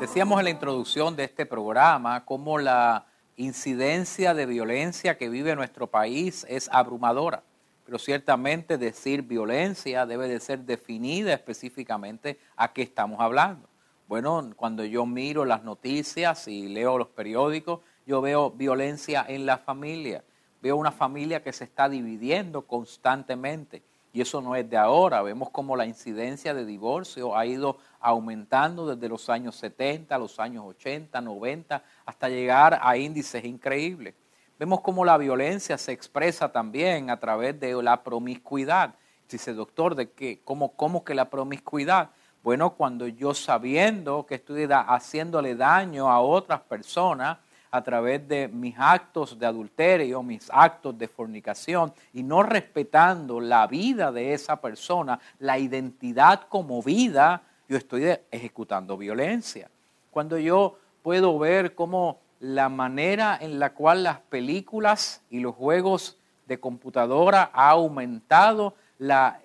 Decíamos en la introducción de este programa cómo la incidencia de violencia que vive nuestro país es abrumadora, pero ciertamente decir violencia debe de ser definida específicamente a qué estamos hablando. Bueno, cuando yo miro las noticias y leo los periódicos, yo veo violencia en la familia, veo una familia que se está dividiendo constantemente. Y eso no es de ahora, vemos como la incidencia de divorcio ha ido aumentando desde los años 70, los años 80, 90, hasta llegar a índices increíbles. Vemos cómo la violencia se expresa también a través de la promiscuidad. Dice, doctor, ¿de qué? ¿Cómo, cómo que la promiscuidad? Bueno, cuando yo sabiendo que estoy haciéndole daño a otras personas, a través de mis actos de adulterio, mis actos de fornicación y no respetando la vida de esa persona, la identidad como vida, yo estoy ejecutando violencia. Cuando yo puedo ver cómo la manera en la cual las películas y los juegos de computadora ha aumentado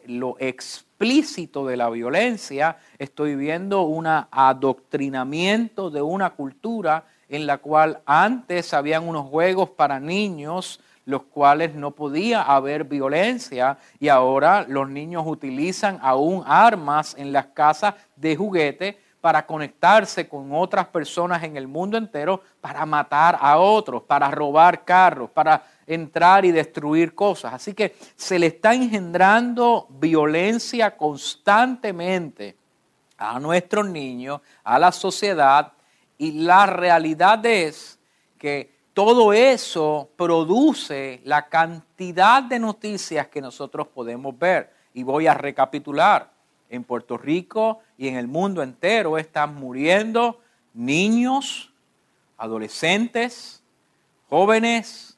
lo explícito de la violencia, estoy viendo un adoctrinamiento de una cultura en la cual antes habían unos juegos para niños, los cuales no podía haber violencia y ahora los niños utilizan aún armas en las casas de juguete para conectarse con otras personas en el mundo entero, para matar a otros, para robar carros, para entrar y destruir cosas. Así que se le está engendrando violencia constantemente a nuestros niños, a la sociedad, y la realidad es que todo eso produce la cantidad de noticias que nosotros podemos ver. Y voy a recapitular. En Puerto Rico y en el mundo entero están muriendo niños, adolescentes, jóvenes,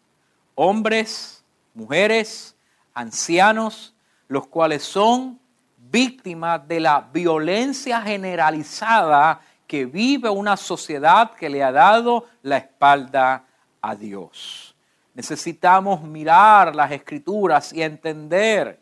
hombres, mujeres, ancianos, los cuales son víctimas de la violencia generalizada que vive una sociedad que le ha dado la espalda a Dios. Necesitamos mirar las escrituras y entender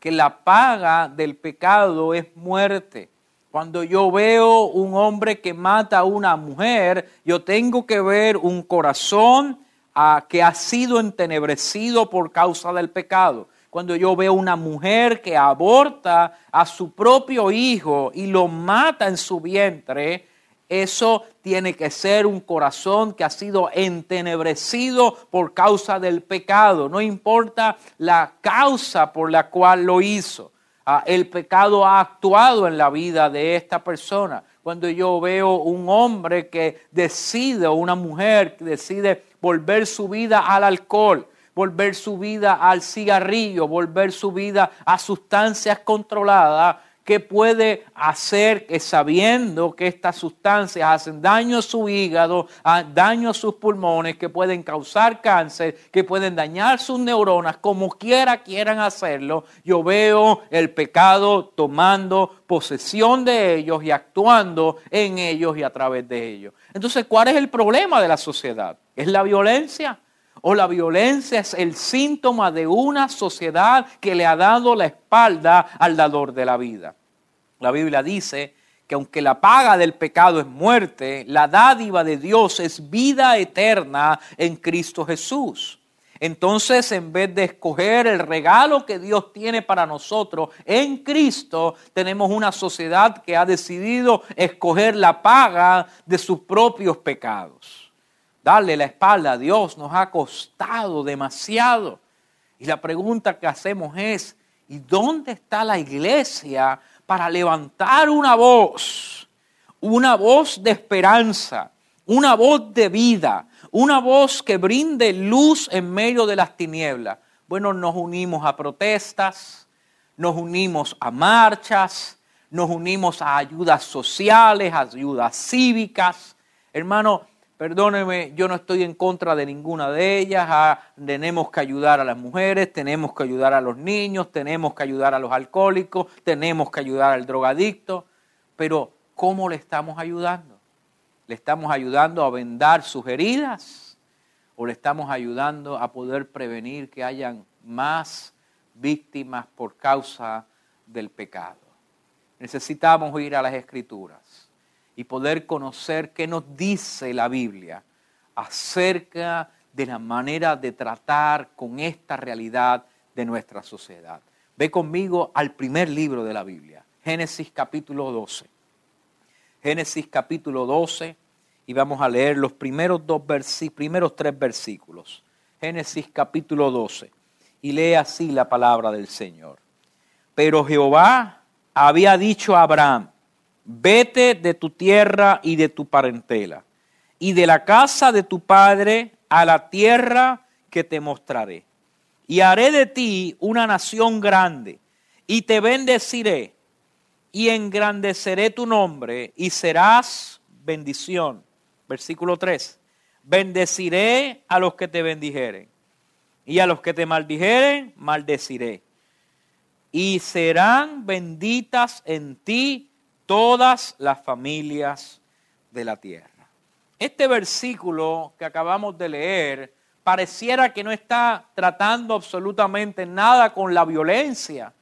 que la paga del pecado es muerte. Cuando yo veo un hombre que mata a una mujer, yo tengo que ver un corazón ah, que ha sido entenebrecido por causa del pecado cuando yo veo una mujer que aborta a su propio hijo y lo mata en su vientre, eso tiene que ser un corazón que ha sido entenebrecido por causa del pecado. No importa la causa por la cual lo hizo. Ah, el pecado ha actuado en la vida de esta persona. Cuando yo veo un hombre que decide, o una mujer que decide volver su vida al alcohol, volver su vida al cigarrillo, volver su vida a sustancias controladas, que puede hacer que sabiendo que estas sustancias hacen daño a su hígado, daño a sus pulmones, que pueden causar cáncer, que pueden dañar sus neuronas, como quiera quieran hacerlo, yo veo el pecado tomando posesión de ellos y actuando en ellos y a través de ellos. Entonces, ¿cuál es el problema de la sociedad? ¿Es la violencia? O la violencia es el síntoma de una sociedad que le ha dado la espalda al dador de la vida. La Biblia dice que aunque la paga del pecado es muerte, la dádiva de Dios es vida eterna en Cristo Jesús. Entonces, en vez de escoger el regalo que Dios tiene para nosotros en Cristo, tenemos una sociedad que ha decidido escoger la paga de sus propios pecados darle la espalda a Dios nos ha costado demasiado. Y la pregunta que hacemos es, ¿y dónde está la iglesia para levantar una voz? Una voz de esperanza, una voz de vida, una voz que brinde luz en medio de las tinieblas. Bueno, nos unimos a protestas, nos unimos a marchas, nos unimos a ayudas sociales, ayudas cívicas. Hermano, perdóneme, yo no estoy en contra de ninguna de ellas. Ah, tenemos que ayudar a las mujeres, tenemos que ayudar a los niños, tenemos que ayudar a los alcohólicos, tenemos que ayudar al drogadicto. Pero, ¿cómo le estamos ayudando? ¿Le estamos ayudando a vendar sus heridas? ¿O le estamos ayudando a poder prevenir que hayan más víctimas por causa del pecado? Necesitamos ir a las escrituras y poder conocer qué nos dice la Biblia acerca de la manera de tratar con esta realidad de nuestra sociedad. Ve conmigo al primer libro de la Biblia, Génesis capítulo 12. Génesis capítulo 12 y vamos a leer los primeros, dos primeros tres versículos. Génesis capítulo 12 y lee así la palabra del Señor. Pero Jehová había dicho a Abraham, vete de tu tierra y de tu parentela, y de la casa de tu padre a la tierra que te mostraré. Y haré de ti una nación grande, y te bendeciré, y engrandeceré tu nombre, y serás bendición. Versículo 3. Bendeciré a los que te bendijeren, y a los que te maldijeren, maldeciré y serán benditas en ti todas las familias de la tierra. Este versículo que acabamos de leer pareciera que no está tratando absolutamente nada con la violencia.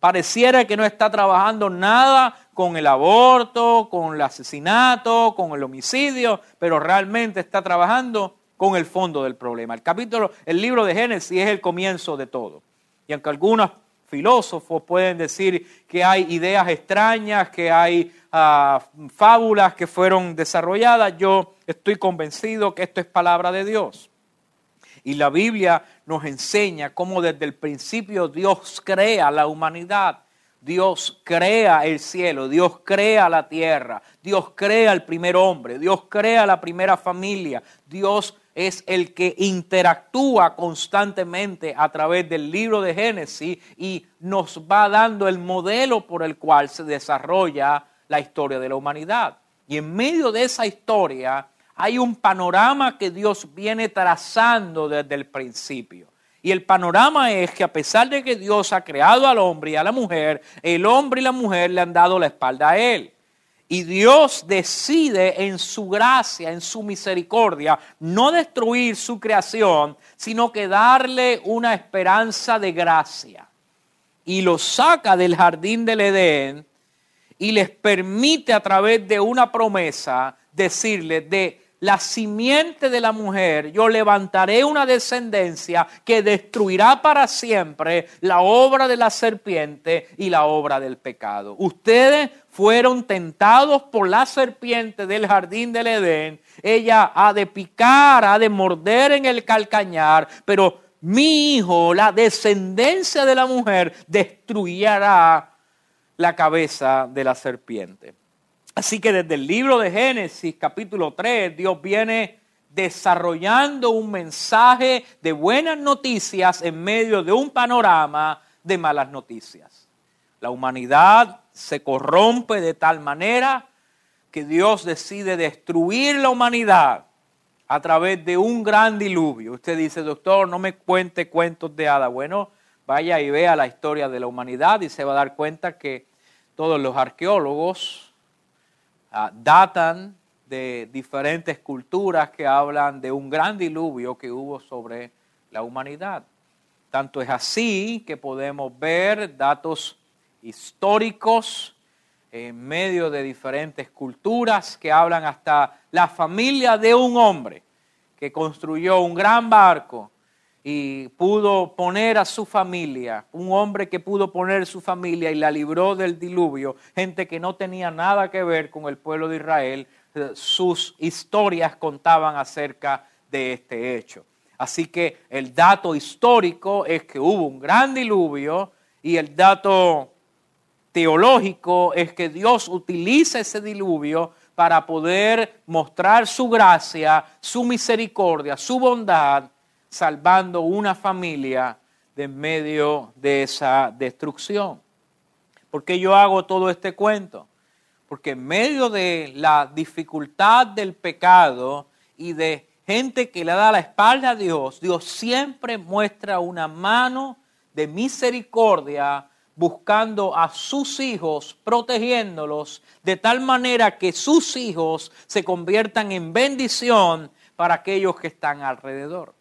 Pareciera que no está trabajando nada con el aborto, con el asesinato, con el homicidio, pero realmente está trabajando con el fondo del problema. El capítulo, el libro de Génesis es el comienzo de todo. Y aunque algunas filósofos pueden decir que hay ideas extrañas, que hay ah, fábulas que fueron desarrolladas. Yo estoy convencido que esto es palabra de Dios. Y la Biblia nos enseña cómo desde el principio Dios crea la humanidad. Dios crea el cielo, Dios crea la tierra, Dios crea el primer hombre, Dios crea la primera familia, Dios es el que interactúa constantemente a través del libro de Génesis y nos va dando el modelo por el cual se desarrolla la historia de la humanidad. Y en medio de esa historia hay un panorama que Dios viene trazando desde el principio. Y el panorama es que a pesar de que Dios ha creado al hombre y a la mujer, el hombre y la mujer le han dado la espalda a Él. Y Dios decide en su gracia, en su misericordia, no destruir su creación, sino que darle una esperanza de gracia. Y los saca del jardín del Edén y les permite a través de una promesa decirle de la simiente de la mujer, yo levantaré una descendencia que destruirá para siempre la obra de la serpiente y la obra del pecado. Ustedes fueron tentados por la serpiente del jardín del Edén. Ella ha de picar, ha de morder en el calcañar, pero mi hijo, la descendencia de la mujer, destruirá la cabeza de la serpiente. Así que desde el libro de Génesis capítulo 3, Dios viene desarrollando un mensaje de buenas noticias en medio de un panorama de malas noticias. La humanidad se corrompe de tal manera que Dios decide destruir la humanidad a través de un gran diluvio. Usted dice, doctor, no me cuente cuentos de hada. Bueno, vaya y vea la historia de la humanidad y se va a dar cuenta que todos los arqueólogos, Ah, datan de diferentes culturas que hablan de un gran diluvio que hubo sobre la humanidad. Tanto es así que podemos ver datos históricos en medio de diferentes culturas que hablan hasta la familia de un hombre que construyó un gran barco y pudo poner a su familia, un hombre que pudo poner su familia y la libró del diluvio, gente que no tenía nada que ver con el pueblo de Israel, eh, sus historias contaban acerca de este hecho. Así que el dato histórico es que hubo un gran diluvio y el dato teológico es que Dios utiliza ese diluvio para poder mostrar su gracia, su misericordia, su bondad salvando una familia de en medio de esa destrucción. ¿Por qué yo hago todo este cuento? Porque en medio de la dificultad del pecado y de gente que le da la espalda a Dios, Dios siempre muestra una mano de misericordia buscando a sus hijos, protegiéndolos, de tal manera que sus hijos se conviertan en bendición para aquellos que están alrededor.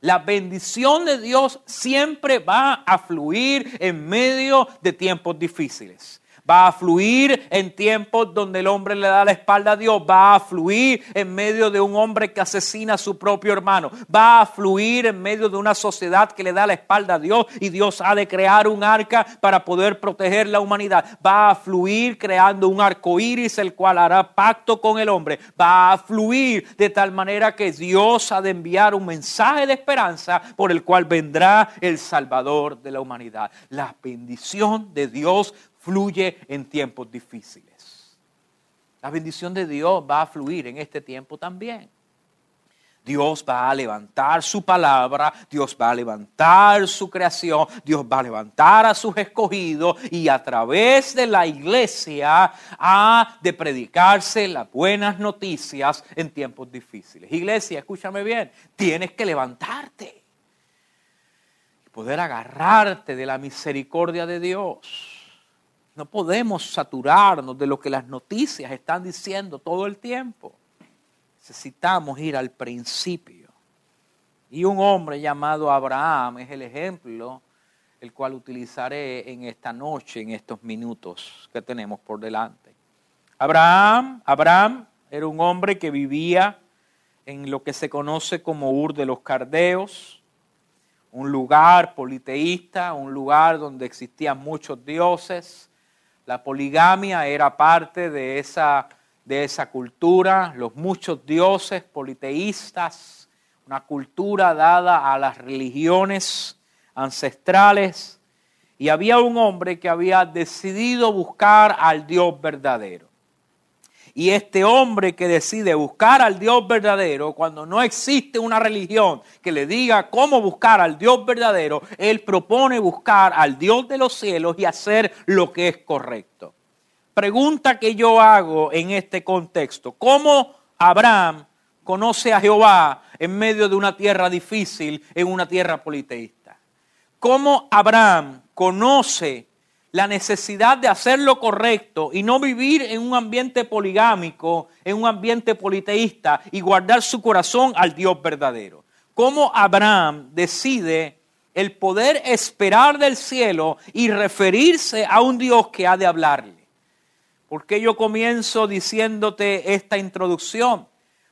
La bendición de Dios siempre va a fluir en medio de tiempos difíciles va a fluir en tiempos donde el hombre le da la espalda a Dios, va a fluir en medio de un hombre que asesina a su propio hermano, va a fluir en medio de una sociedad que le da la espalda a Dios y Dios ha de crear un arca para poder proteger la humanidad, va a fluir creando un arco iris el cual hará pacto con el hombre, va a fluir de tal manera que Dios ha de enviar un mensaje de esperanza por el cual vendrá el Salvador de la humanidad. La bendición de Dios fluye en tiempos difíciles. La bendición de Dios va a fluir en este tiempo también. Dios va a levantar su palabra, Dios va a levantar su creación, Dios va a levantar a sus escogidos y a través de la iglesia ha de predicarse las buenas noticias en tiempos difíciles. Iglesia, escúchame bien, tienes que levantarte y poder agarrarte de la misericordia de Dios no podemos saturarnos de lo que las noticias están diciendo todo el tiempo. Necesitamos ir al principio. Y un hombre llamado Abraham es el ejemplo el cual utilizaré en esta noche, en estos minutos que tenemos por delante. Abraham, Abraham era un hombre que vivía en lo que se conoce como Ur de los Cardeos, un lugar politeísta, un lugar donde existían muchos dioses, la poligamia era parte de esa, de esa cultura, los muchos dioses politeístas, una cultura dada a las religiones ancestrales. Y había un hombre que había decidido buscar al Dios verdadero. Y este hombre que decide buscar al Dios verdadero, cuando no existe una religión que le diga cómo buscar al Dios verdadero, él propone buscar al Dios de los cielos y hacer lo que es correcto. Pregunta que yo hago en este contexto, ¿cómo Abraham conoce a Jehová en medio de una tierra difícil, en una tierra politeísta? ¿Cómo Abraham conoce la necesidad de hacer lo correcto y no vivir en un ambiente poligámico, en un ambiente politeísta y guardar su corazón al Dios verdadero. ¿Cómo Abraham decide el poder esperar del cielo y referirse a un Dios que ha de hablarle? ¿Por qué yo comienzo diciéndote esta introducción?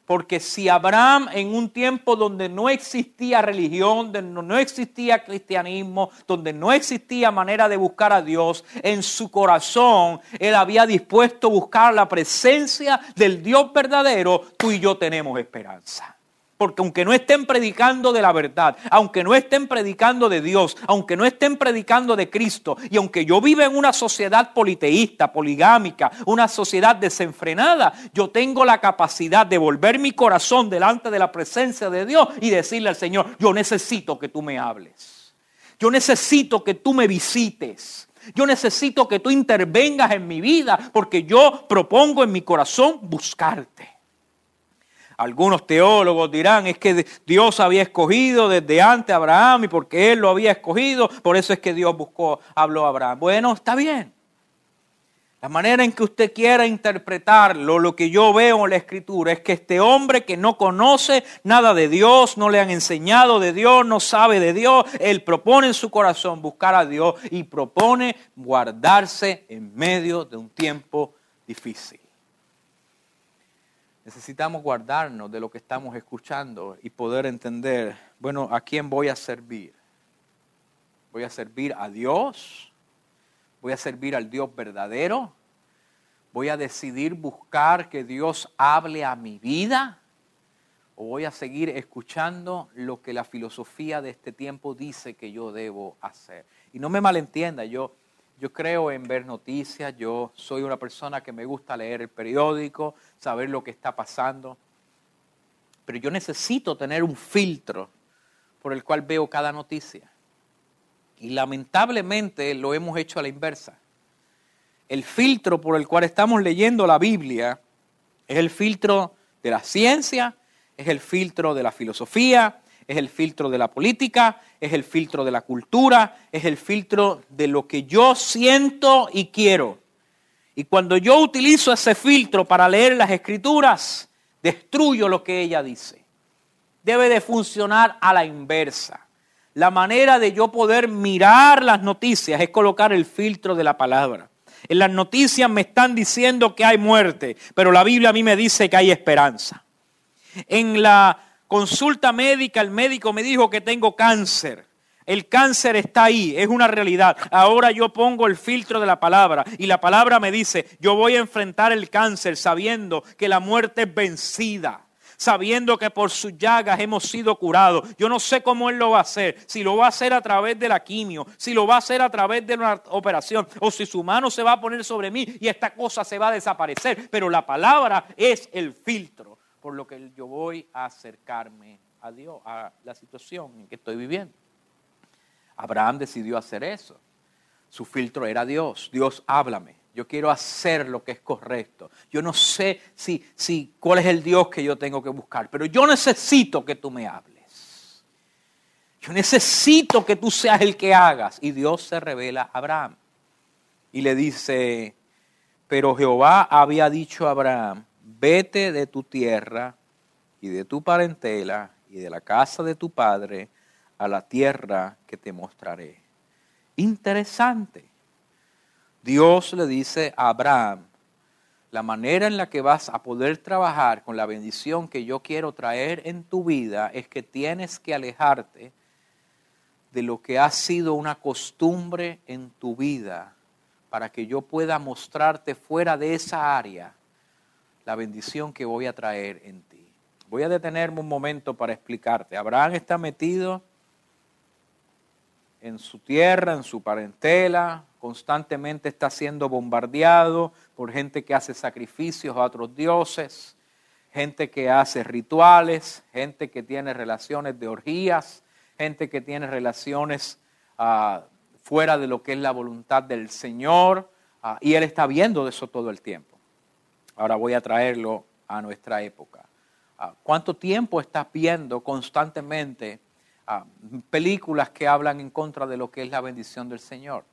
Porque si Abraham en un tiempo donde no existía religión, donde no existía cristianismo, donde no existía manera de buscar a Dios, en su corazón él había dispuesto a buscar la presencia del Dios verdadero, tú y yo tenemos esperanza. Porque aunque no estén predicando de la verdad, aunque no estén predicando de Dios, aunque no estén predicando de Cristo, y aunque yo viva en una sociedad politeísta, poligámica, una sociedad desenfrenada, yo tengo la capacidad de volver mi corazón delante de la presencia de Dios y decirle al Señor, yo necesito que tú me hables. Yo necesito que tú me visites. Yo necesito que tú intervengas en mi vida porque yo propongo en mi corazón buscarte. Algunos teólogos dirán, es que Dios había escogido desde antes a Abraham y porque Él lo había escogido, por eso es que Dios buscó, habló a Abraham. Bueno, está bien. La manera en que usted quiera interpretarlo, lo que yo veo en la escritura es que este hombre que no conoce nada de Dios, no le han enseñado de Dios, no sabe de Dios, él propone en su corazón buscar a Dios y propone guardarse en medio de un tiempo difícil. Necesitamos guardarnos de lo que estamos escuchando y poder entender, bueno, ¿a quién voy a servir? ¿Voy a servir a Dios? ¿Voy a servir al Dios verdadero? ¿Voy a decidir buscar que Dios hable a mi vida? ¿O voy a seguir escuchando lo que la filosofía de este tiempo dice que yo debo hacer? Y no me malentienda, yo yo creo en ver noticias, yo soy una persona que me gusta leer el periódico, saber lo que está pasando, pero yo necesito tener un filtro por el cual veo cada noticia. Y lamentablemente lo hemos hecho a la inversa. el filtro por el cual estamos leyendo la Biblia es el filtro de la ciencia, es el filtro de la filosofía, es el filtro de la política, es el filtro de la cultura, es el filtro de lo que yo siento y quiero. Y cuando yo utilizo ese filtro para leer las escrituras, destruyo lo que ella dice. Debe de funcionar a la inversa. La manera de yo poder mirar las noticias es colocar el filtro de la palabra. En las noticias me están diciendo que hay muerte, pero la Biblia a mí me dice que hay esperanza. En la consulta médica el médico me dijo que tengo cáncer. El cáncer está ahí, es una realidad. Ahora yo pongo el filtro de la palabra y la palabra me dice, yo voy a enfrentar el cáncer sabiendo que la muerte es vencida sabiendo que por sus llagas hemos sido curados. Yo no sé cómo Él lo va a hacer, si lo va a hacer a través de la quimio, si lo va a hacer a través de una operación, o si su mano se va a poner sobre mí y esta cosa se va a desaparecer. Pero la palabra es el filtro por lo que yo voy a acercarme a Dios, a la situación en que estoy viviendo. Abraham decidió hacer eso. Su filtro era Dios. Dios, háblame. Yo quiero hacer lo que es correcto. Yo no sé si, si cuál es el Dios que yo tengo que buscar, pero yo necesito que tú me hables. Yo necesito que tú seas el que hagas. Y Dios se revela a Abraham y le dice, pero Jehová había dicho a Abraham, vete de tu tierra y de tu parentela y de la casa de tu padre a la tierra que te mostraré. Interesante. Dios le dice a Abraham, la manera en la que vas a poder trabajar con la bendición que yo quiero traer en tu vida es que tienes que alejarte de lo que ha sido una costumbre en tu vida para que yo pueda mostrarte fuera de esa área la bendición que voy a traer en ti. Voy a detenerme un momento para explicarte. Abraham está metido en su tierra, en su parentela, constantemente está siendo bombardeado por gente que hace sacrificios a otros dioses, gente que hace rituales, gente que tiene relaciones de orgías, gente que tiene relaciones ah, fuera de lo que es la voluntad del Señor, ah, y él está viendo eso todo el tiempo. Ahora voy a traerlo a nuestra época. Ah, ¿Cuánto tiempo estás viendo constantemente películas que hablan en contra de lo que es la bendición del Señor?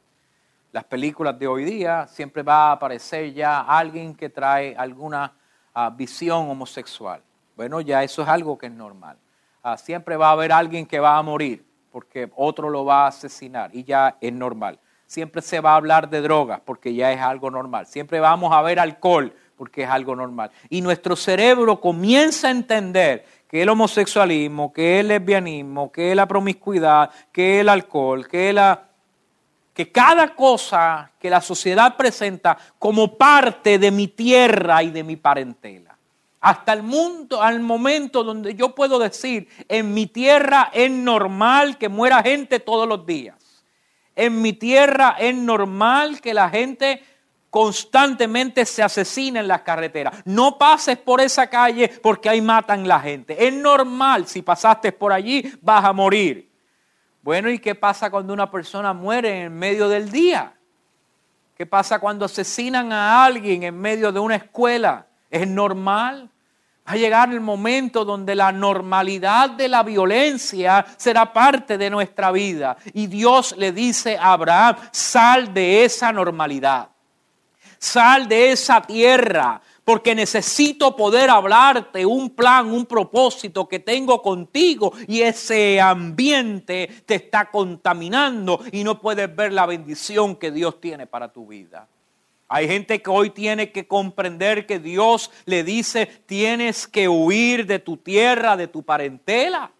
las películas de hoy día, siempre va a aparecer ya alguien que trae alguna ah, visión homosexual. Bueno, ya eso es algo que es normal. Ah, siempre va a haber alguien que va a morir porque otro lo va a asesinar y ya es normal. Siempre se va a hablar de drogas porque ya es algo normal. Siempre vamos a ver alcohol porque es algo normal. Y nuestro cerebro comienza a entender que el homosexualismo, que el lesbianismo, que la promiscuidad, que el alcohol, que la que cada cosa que la sociedad presenta como parte de mi tierra y de mi parentela. Hasta el mundo, al momento donde yo puedo decir, en mi tierra es normal que muera gente todos los días. En mi tierra es normal que la gente constantemente se asesine en las carreteras. No pases por esa calle porque ahí matan la gente. Es normal, si pasaste por allí vas a morir. Bueno, ¿y qué pasa cuando una persona muere en medio del día? ¿Qué pasa cuando asesinan a alguien en medio de una escuela? ¿Es normal? Va a llegar el momento donde la normalidad de la violencia será parte de nuestra vida. Y Dios le dice a Abraham, sal de esa normalidad. Sal de esa tierra porque necesito poder hablarte un plan, un propósito que tengo contigo y ese ambiente te está contaminando y no puedes ver la bendición que Dios tiene para tu vida. Hay gente que hoy tiene que comprender que Dios le dice, tienes que huir de tu tierra, de tu parentela.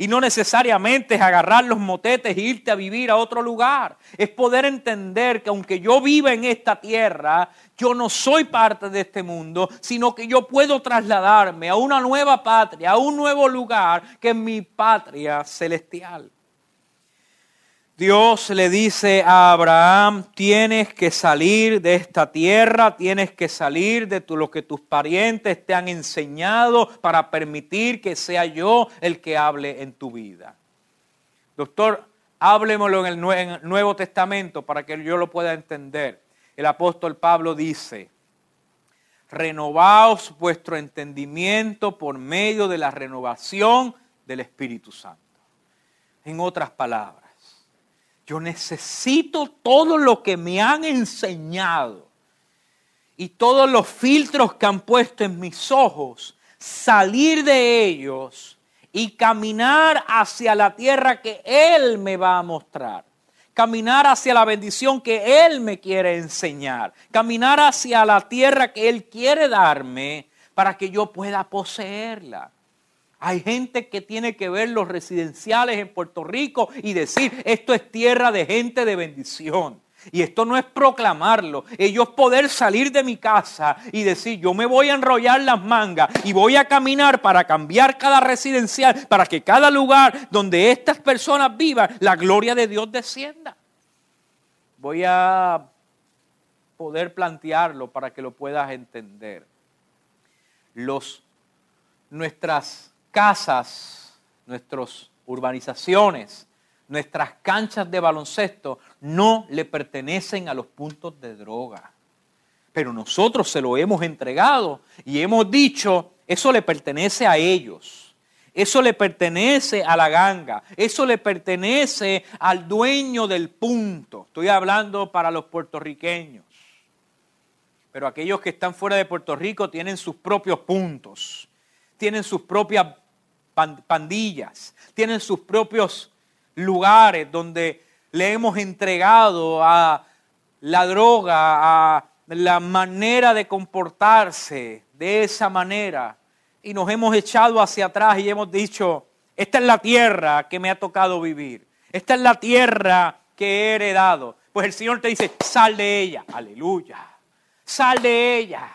Y no necesariamente es agarrar los motetes e irte a vivir a otro lugar. Es poder entender que aunque yo viva en esta tierra, yo no soy parte de este mundo, sino que yo puedo trasladarme a una nueva patria, a un nuevo lugar que es mi patria celestial. Dios le dice a Abraham, tienes que salir de esta tierra, tienes que salir de lo que tus parientes te han enseñado para permitir que sea yo el que hable en tu vida. Doctor, háblemelo en el Nuevo Testamento para que yo lo pueda entender. el apóstol Pablo dice, renovaos vuestro entendimiento por medio de la renovación del Espíritu Santo. En otras palabras, yo necesito todo lo que me han enseñado y todos los filtros que han puesto en mis ojos, salir de ellos y caminar hacia la tierra que Él me va a mostrar. Caminar hacia la bendición que Él me quiere enseñar. Caminar hacia la tierra que Él quiere darme para que yo pueda poseerla. Hay gente que tiene que ver los residenciales en Puerto Rico y decir, esto es tierra de gente de bendición. Y esto no es proclamarlo, ellos poder salir de mi casa y decir, yo me voy a enrollar las mangas y voy a caminar para cambiar cada residencial, para que cada lugar donde estas personas vivan, la gloria de Dios descienda. Voy a poder plantearlo para que lo puedas entender. Nuestras casas, nuestras urbanizaciones, nuestras canchas de baloncesto no le pertenecen a los puntos de droga. Pero nosotros se lo hemos entregado y hemos dicho, eso le pertenece a ellos. Eso le pertenece a la ganga. Eso le pertenece al dueño del punto. Estoy hablando para los puertorriqueños. Pero aquellos que están fuera de Puerto Rico tienen sus propios puntos. Tienen sus propias pandillas. Tienen sus propios lugares donde le hemos entregado a la droga, a la manera de comportarse de esa manera. Y nos hemos echado hacia atrás y hemos dicho, esta es la tierra que me ha tocado vivir, esta es la tierra que he heredado. Pues el Señor te dice, sal de ella, aleluya, sal de ella,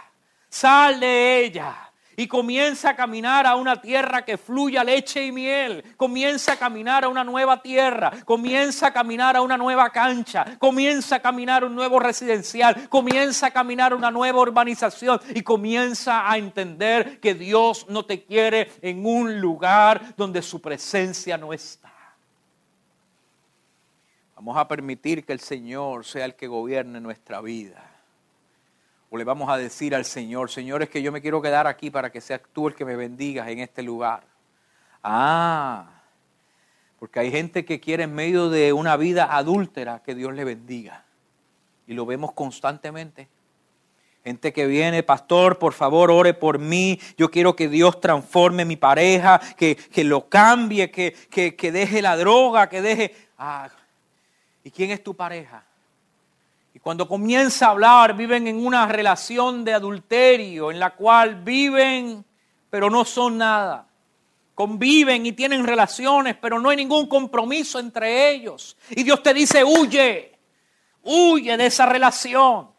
sal de ella y comienza a caminar a una tierra que fluya leche y miel. Comienza a caminar a una nueva tierra. Comienza a caminar a una nueva cancha. Comienza a caminar a un nuevo residencial. Comienza a caminar a una nueva urbanización. Y comienza a entender que Dios no te quiere en un lugar donde su presencia no está. Vamos a permitir que el Señor sea el que gobierne nuestra vida le vamos a decir al Señor, Señor, es que yo me quiero quedar aquí para que seas tú el que me bendigas en este lugar. Ah, porque hay gente que quiere en medio de una vida adúltera que Dios le bendiga. Y lo vemos constantemente. Gente que viene, pastor, por favor, ore por mí. Yo quiero que Dios transforme mi pareja, que, lo cambie, que, que, que, deje la droga, que deje... Ah, ¿y quién es tu pareja? Cuando comienza a hablar, viven en una relación de adulterio en la cual viven, pero no son nada. Conviven y tienen relaciones, pero no hay ningún compromiso entre ellos. Y Dios te dice, huye, huye de esa relación,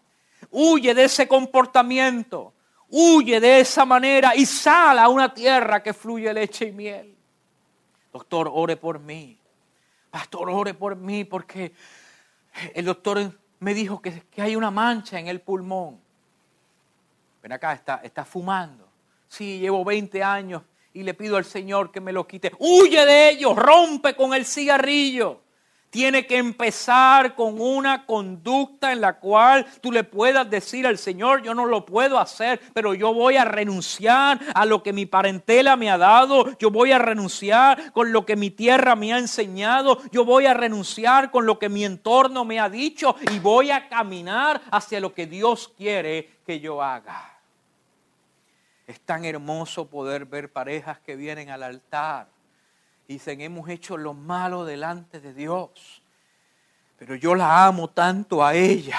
huye de ese comportamiento, huye de esa manera y sal a una tierra que fluye leche y miel. Doctor, ore por mí. Pastor, ore por mí porque el doctor me dijo que, hay una mancha en el pulmón. Ven acá, está, está fumando. Sí, llevo 20 años y le pido al Señor que me lo quite. Huye de ellos, rompe con el cigarrillo tiene que empezar con una conducta en la cual tú le puedas decir al Señor, yo no lo puedo hacer, pero yo voy a renunciar a lo que mi parentela me ha dado, yo voy a renunciar con lo que mi tierra me ha enseñado, yo voy a renunciar con lo que mi entorno me ha dicho y voy a caminar hacia lo que Dios quiere que yo haga. Es tan hermoso poder ver parejas que vienen al altar Dicen, hemos hecho lo malo delante de Dios. Pero yo la amo tanto a ella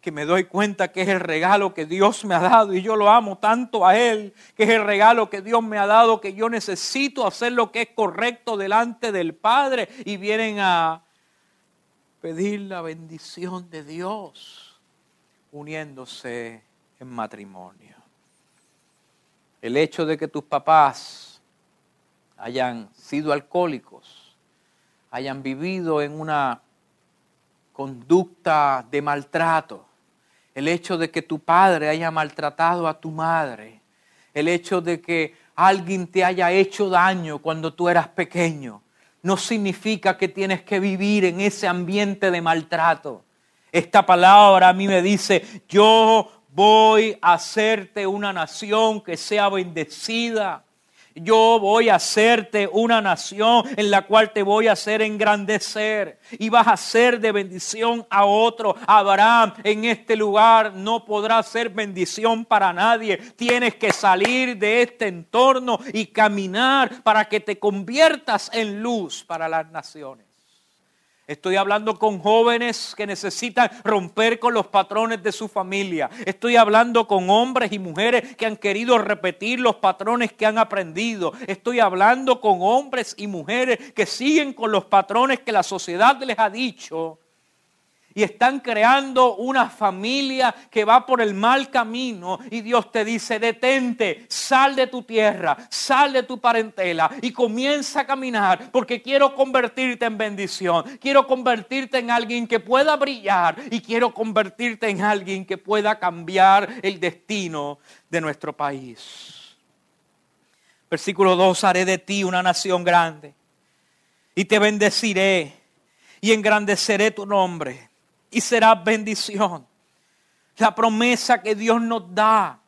que me doy cuenta que es el regalo que Dios me ha dado y yo lo amo tanto a Él, que es el regalo que Dios me ha dado, que yo necesito hacer lo que es correcto delante del Padre y vienen a pedir la bendición de Dios uniéndose en matrimonio. El hecho de que tus papás hayan sido alcohólicos, hayan vivido en una conducta de maltrato, el hecho de que tu padre haya maltratado a tu madre, el hecho de que alguien te haya hecho daño cuando tú eras pequeño, no significa que tienes que vivir en ese ambiente de maltrato. Esta palabra a mí me dice, yo voy a hacerte una nación que sea bendecida. Yo voy a hacerte una nación en la cual te voy a hacer engrandecer y vas a ser de bendición a otro. Abraham en este lugar no podrá ser bendición para nadie. Tienes que salir de este entorno y caminar para que te conviertas en luz para las naciones. Estoy hablando con jóvenes que necesitan romper con los patrones de su familia. Estoy hablando con hombres y mujeres que han querido repetir los patrones que han aprendido. Estoy hablando con hombres y mujeres que siguen con los patrones que la sociedad les ha dicho y están creando una familia que va por el mal camino. Y Dios te dice, detente, sal de tu tierra, sal de tu parentela y comienza a caminar porque quiero convertirte en bendición, quiero convertirte en alguien que pueda brillar y quiero convertirte en alguien que pueda cambiar el destino de nuestro país. Versículo 2, haré de ti una nación grande y te bendeciré y engrandeceré tu nombre y será bendición. La promesa que Dios nos da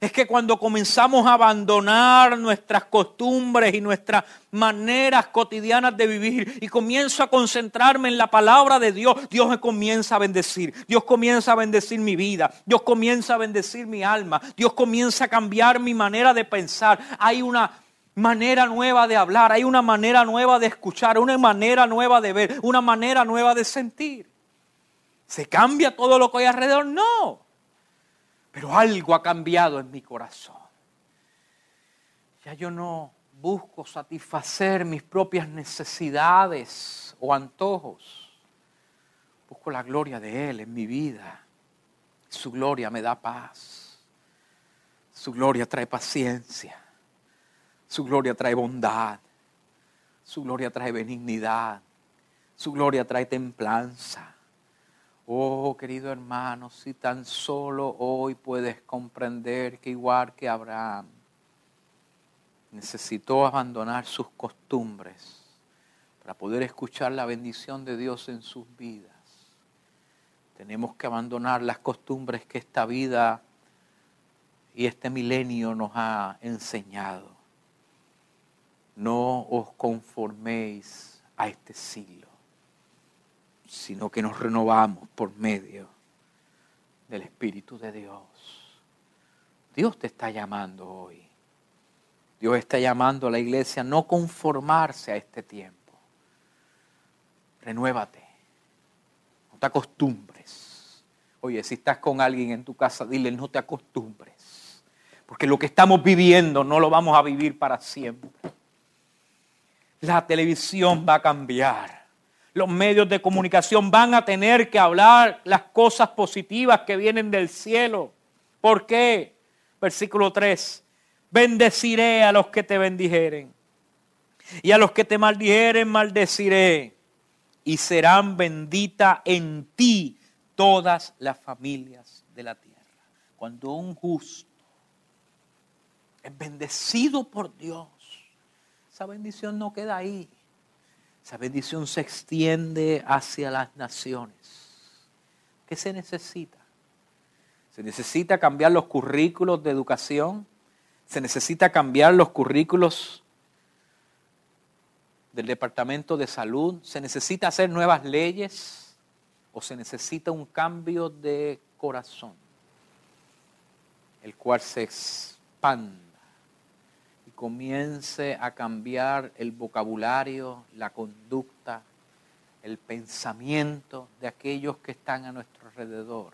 es que cuando comenzamos a abandonar nuestras costumbres y nuestras maneras cotidianas de vivir y comienzo a concentrarme en la palabra de Dios, Dios me comienza a bendecir. Dios comienza a bendecir mi vida. Dios comienza a bendecir mi alma. Dios comienza a cambiar mi manera de pensar. Hay una manera nueva de hablar, hay una manera nueva de escuchar, una manera nueva de ver, una manera nueva de sentir. ¿Se cambia todo lo que hay alrededor? No. Pero algo ha cambiado en mi corazón. Ya yo no busco satisfacer mis propias necesidades o antojos. Busco la gloria de Él en mi vida. Su gloria me da paz. Su gloria trae paciencia. Su gloria trae bondad. Su gloria trae benignidad. Su gloria trae templanza. Oh, querido hermano, si tan solo hoy puedes comprender que igual que Abraham, necesitó abandonar sus costumbres para poder escuchar la bendición de Dios en sus vidas. Tenemos que abandonar las costumbres que esta vida y este milenio nos ha enseñado. No os conforméis a este siglo sino que nos renovamos por medio del Espíritu de Dios. Dios te está llamando hoy. Dios está llamando a la iglesia a no conformarse a este tiempo. Renuévate. No te acostumbres. Oye, si estás con alguien en tu casa, dile, no te acostumbres. Porque lo que estamos viviendo no lo vamos a vivir para siempre. La televisión va a cambiar los medios de comunicación van a tener que hablar las cosas positivas que vienen del cielo. ¿Por qué? Versículo 3. Bendeciré a los que te bendijeren. Y a los que te maldijeren, maldeciré. Y serán benditas en ti todas las familias de la tierra. Cuando un justo es bendecido por Dios, esa bendición no queda ahí esa bendición se extiende hacia las naciones. ¿Qué se necesita? Se necesita cambiar los currículos de educación. Se necesita cambiar los currículos del Departamento de Salud. Se necesita hacer nuevas leyes o se necesita un cambio de corazón, el cual se expande comience a cambiar el vocabulario, la conducta, el pensamiento de aquellos que están a nuestro alrededor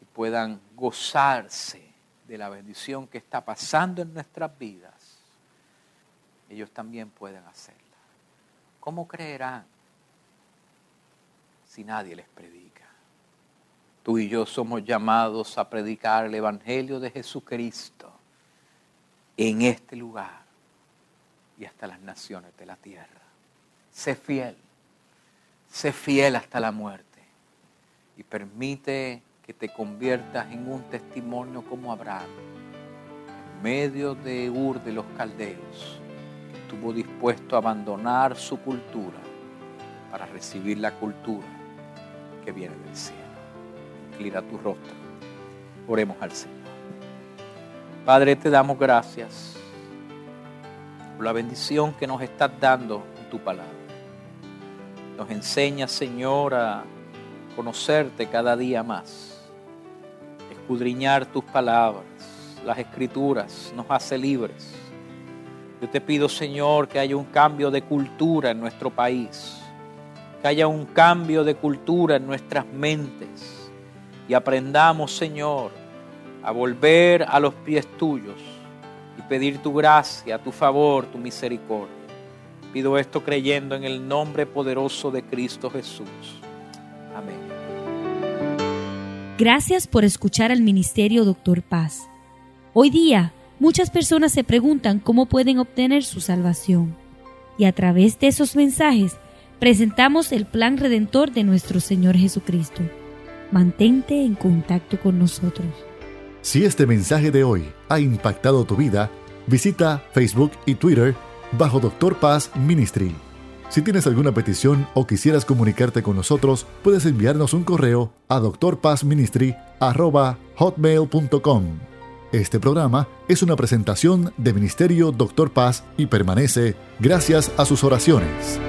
y puedan gozarse de la bendición que está pasando en nuestras vidas, ellos también pueden hacerla. ¿Cómo creerán si nadie les predica? Tú y yo somos llamados a predicar el Evangelio de Jesucristo en este lugar y hasta las naciones de la tierra. Sé fiel, sé fiel hasta la muerte y permite que te conviertas en un testimonio como Abraham, en medio de Ur de los Caldeos, que estuvo dispuesto a abandonar su cultura para recibir la cultura que viene del cielo. Inclina tu rostro. Oremos al Señor. Padre, te damos gracias por la bendición que nos estás dando en tu palabra. Nos enseña, Señor, a conocerte cada día más, escudriñar tus palabras, las escrituras, nos hace libres. Yo te pido, Señor, que haya un cambio de cultura en nuestro país, que haya un cambio de cultura en nuestras mentes y aprendamos, Señor, a volver a los pies tuyos y pedir tu gracia, tu favor, tu misericordia. Pido esto creyendo en el nombre poderoso de Cristo Jesús. Amén. Gracias por escuchar al Ministerio Doctor Paz. Hoy día, muchas personas se preguntan cómo pueden obtener su salvación. Y a través de esos mensajes, presentamos el plan redentor de nuestro Señor Jesucristo. Mantente en contacto con nosotros. Si este mensaje de hoy ha impactado tu vida, visita Facebook y Twitter bajo Doctor Paz Ministry. Si tienes alguna petición o quisieras comunicarte con nosotros, puedes enviarnos un correo a drpazministry@hotmail.com. Este programa es una presentación de Ministerio Doctor Paz y permanece gracias a sus oraciones.